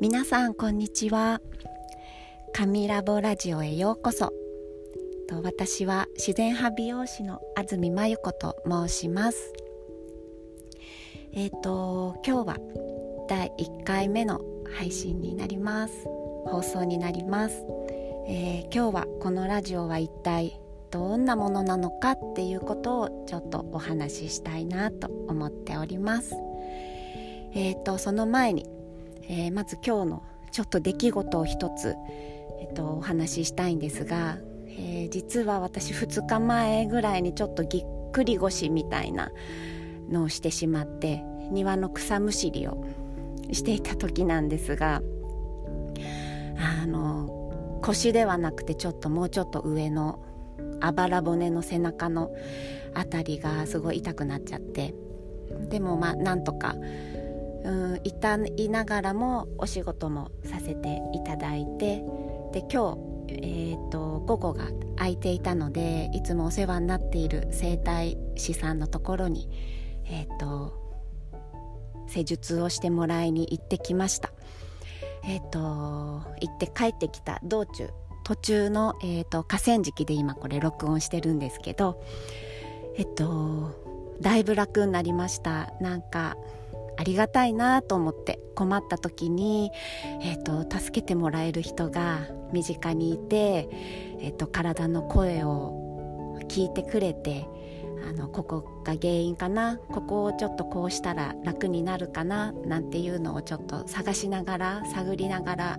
皆さんこんにちは。神ラボラジオへようこそ。と私は自然派美容師の安住真由子と申します。えっ、ー、と今日は第1回目の配信になります。放送になります、えー、今日はこのラジオは一体どんなものなのかっていうことをちょっとお話ししたいなと思っております。えっ、ー、とその前に、えー、まず今日のちょっと出来事を一つ、えーと、お話ししたいんですが、えー、実は私2日前ぐらいにちょっとぎっくり腰みたいなのをしてしまって庭の草むしりをしていた時なんですがあの腰ではなくてちょっともうちょっと上のあばら骨の背中の辺りがすごい痛くなっちゃってでもまあなんとかうん痛いながらもお仕事もさせていただいてで今日えーと、午後が空いていたのでいつもお世話になっている整体師さんのところに、えーと、施術をしてもらいに行ってきました。えーと、行って帰ってきた道中途中の、えー、と河川敷で今これ録音してるんですけどえっ、ー、とだいぶ楽になりましたなんかありがたいなと思って困った時に、えーと、助けてもらえる人が身近にいて、えーと、体の声を聞いてくれてあのここが原因かなここをちょっとこうしたら楽になるかななんていうのをちょっと探しながら探りながら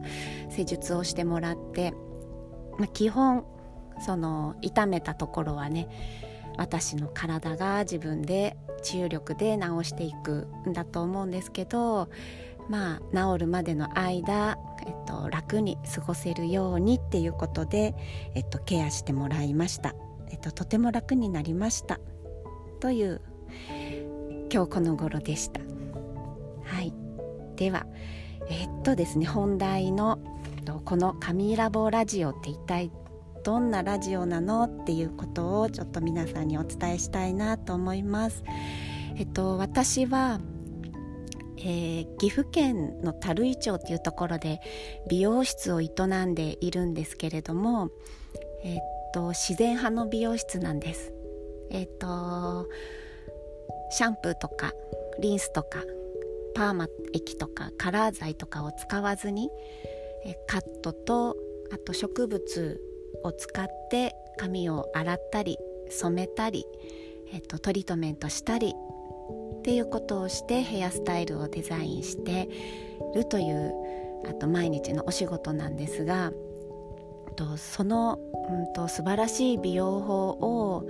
施術をしてもらって、まあ、基本その痛めたところはね私の体が自分で治癒力で治していくんだと思うんですけどまあ治るまでの間、えっと、楽に過ごせるようにっていうことで、えっと、ケアしてもらいました、えっと、とても楽になりました。という今日この頃でした。はい。ではえっとですね本題のこの「神ラボラジオ」って一体どんなラジオなのっていうことをちょっと皆さんにお伝えしたいなと思います。えっと、私は、えー、岐阜県の樽井町っていうところで美容室を営んでいるんですけれども、えっと、自然派の美容室なんです。えっとシャンプーとかリンスとかパーマ液とかカラー剤とかを使わずにカットとあと植物を使って髪を洗ったり染めたり、えっと、トリートメントしたりっていうことをしてヘアスタイルをデザインしてるというあと毎日のお仕事なんですがとその、うんと、素晴らしい美容法を、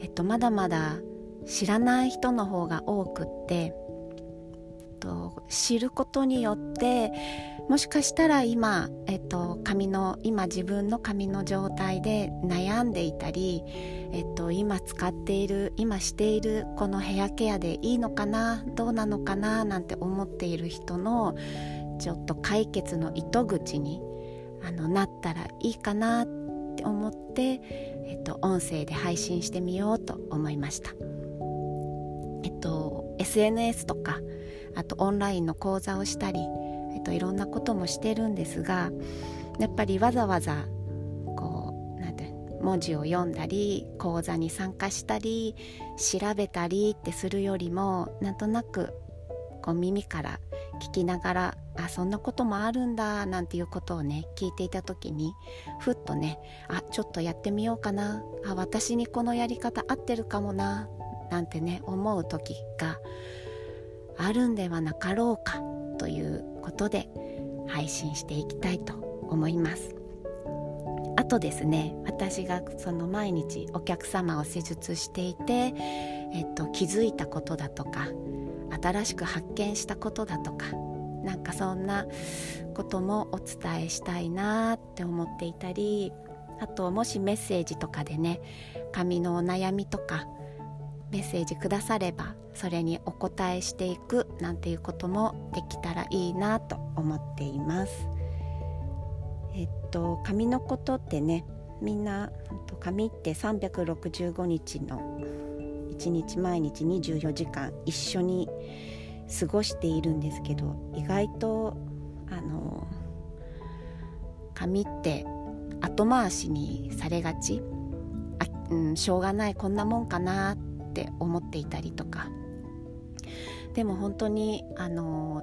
えっと、まだまだ知らない人の方が多くってと知ることによってもしかしたら今、えっと、髪の今自分の髪の状態で悩んでいたり、えっと、今使っている今しているこのヘアケアでいいのかなどうなのかななんて思っている人のちょっと解決の糸口にあのなったらいいかなって思って、えっと、音声で配信してみようと思いました。えっと、SNS とかあとオンラインの講座をしたりえっと、いろんなこともしてるんですがやっぱりわざわざこうなんて文字を読んだり講座に参加したり調べたりってするよりもなんとなくこう耳から聞きながらあそんなこともあるんだなんていうことをね聞いていた時にふっとねあちょっとやってみようかなあ私にこのやり方合ってるかもななんてね思う時があるんではなかろうかということで配信していきたいと思います。あとですね私がその毎日お客様を施術していて、えっと、気づいたことだとか新しく発見したことだとかなんかそんなこともお伝えしたいなって思っていたりあともしメッセージとかでね髪のお悩みとかメッセージくださればそれにお答えしていくなんていうこともできたらいいなと思っています。えっと紙のことってねみんな紙って365日の1日毎日24時間一緒に過ごしているんですけど意外とあの髪って後回しにされがち？あ、うん、しょうがないこんなもんかなってって思っていたりとか。でも本当にあの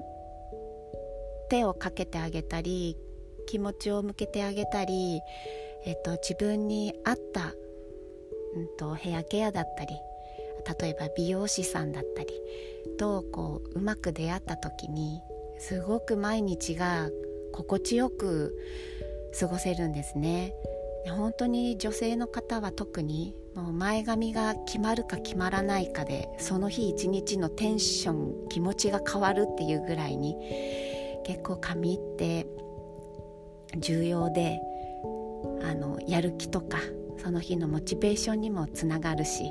手をかけてあげたり気持ちを向けてあげたり、えっと、自分に合った、うんと、ヘアケアだったり例えば美容師さんだったりとこううまく出会った時にすごく毎日が心地よく過ごせるんですね。本当に女性の方は特にもう前髪が決まるか決まらないかでその日一日のテンション気持ちが変わるっていうぐらいに結構髪って重要であのやる気とかその日のモチベーションにもつながるし、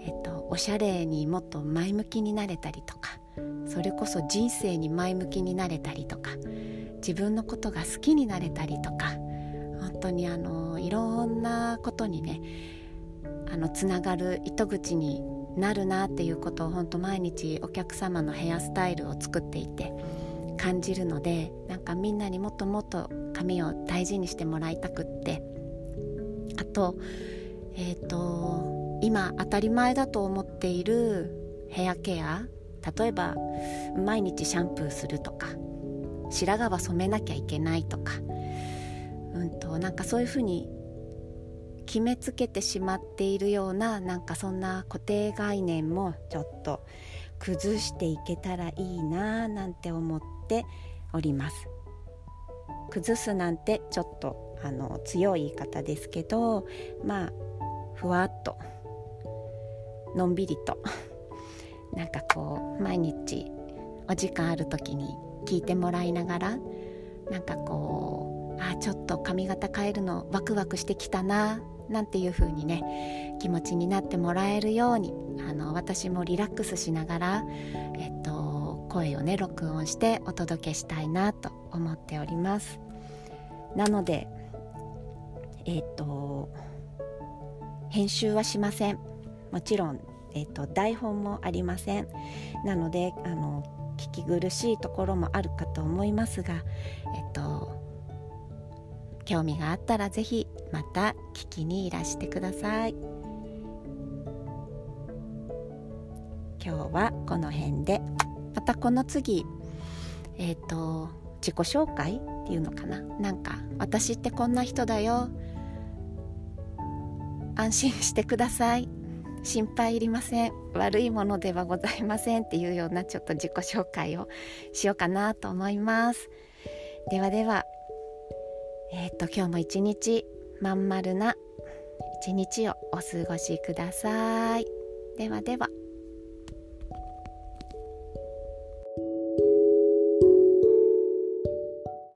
えっと、おしゃれにもっと前向きになれたりとかそれこそ人生に前向きになれたりとか自分のことが好きになれたりとか本当にあのいろんなことにねあのつながる糸口になるなっていうことを本当毎日お客様のヘアスタイルを作っていて感じるのでなんかみんなにもっともっと髪を大事にしてもらいたくって。あとえっ、ー、と今当たり前だと思っているヘアケア。例えば毎日シャンプーするとか白髪は染めなきゃいけないとか。うんとなんかそういうふうに決めつけてしまっているようななんかそんな固定概念もちょっと崩していけたらいいななんて思っております。崩すなんてちょっとあの強い言い方ですけどまあふわっとのんびりとなんかこう毎日お時間ある時に聞いてもらいながらなんかこうあちょっと髪型変えるのワクワクしてきたななんていう風にね気持ちになってもらえるようにあの私もリラックスしながら、えっと、声をね録音してお届けしたいなと思っております。なのでえっと編集はしません。もちろん、えっと、台本もありません。なのであの聞き苦しいところもあるかと思いますが、えっと、興味があったら是非また聞きにいらしてください。今日はこの辺で。またこの次。えっ、ー、と自己紹介っていうのかな。なんか私ってこんな人だよ。安心してください。心配いりません。悪いものではございませんっていうようなちょっと自己紹介をしようかなと思います。ではではえっ、と今日も一日まん丸な一日をお過ごしください。ではでは。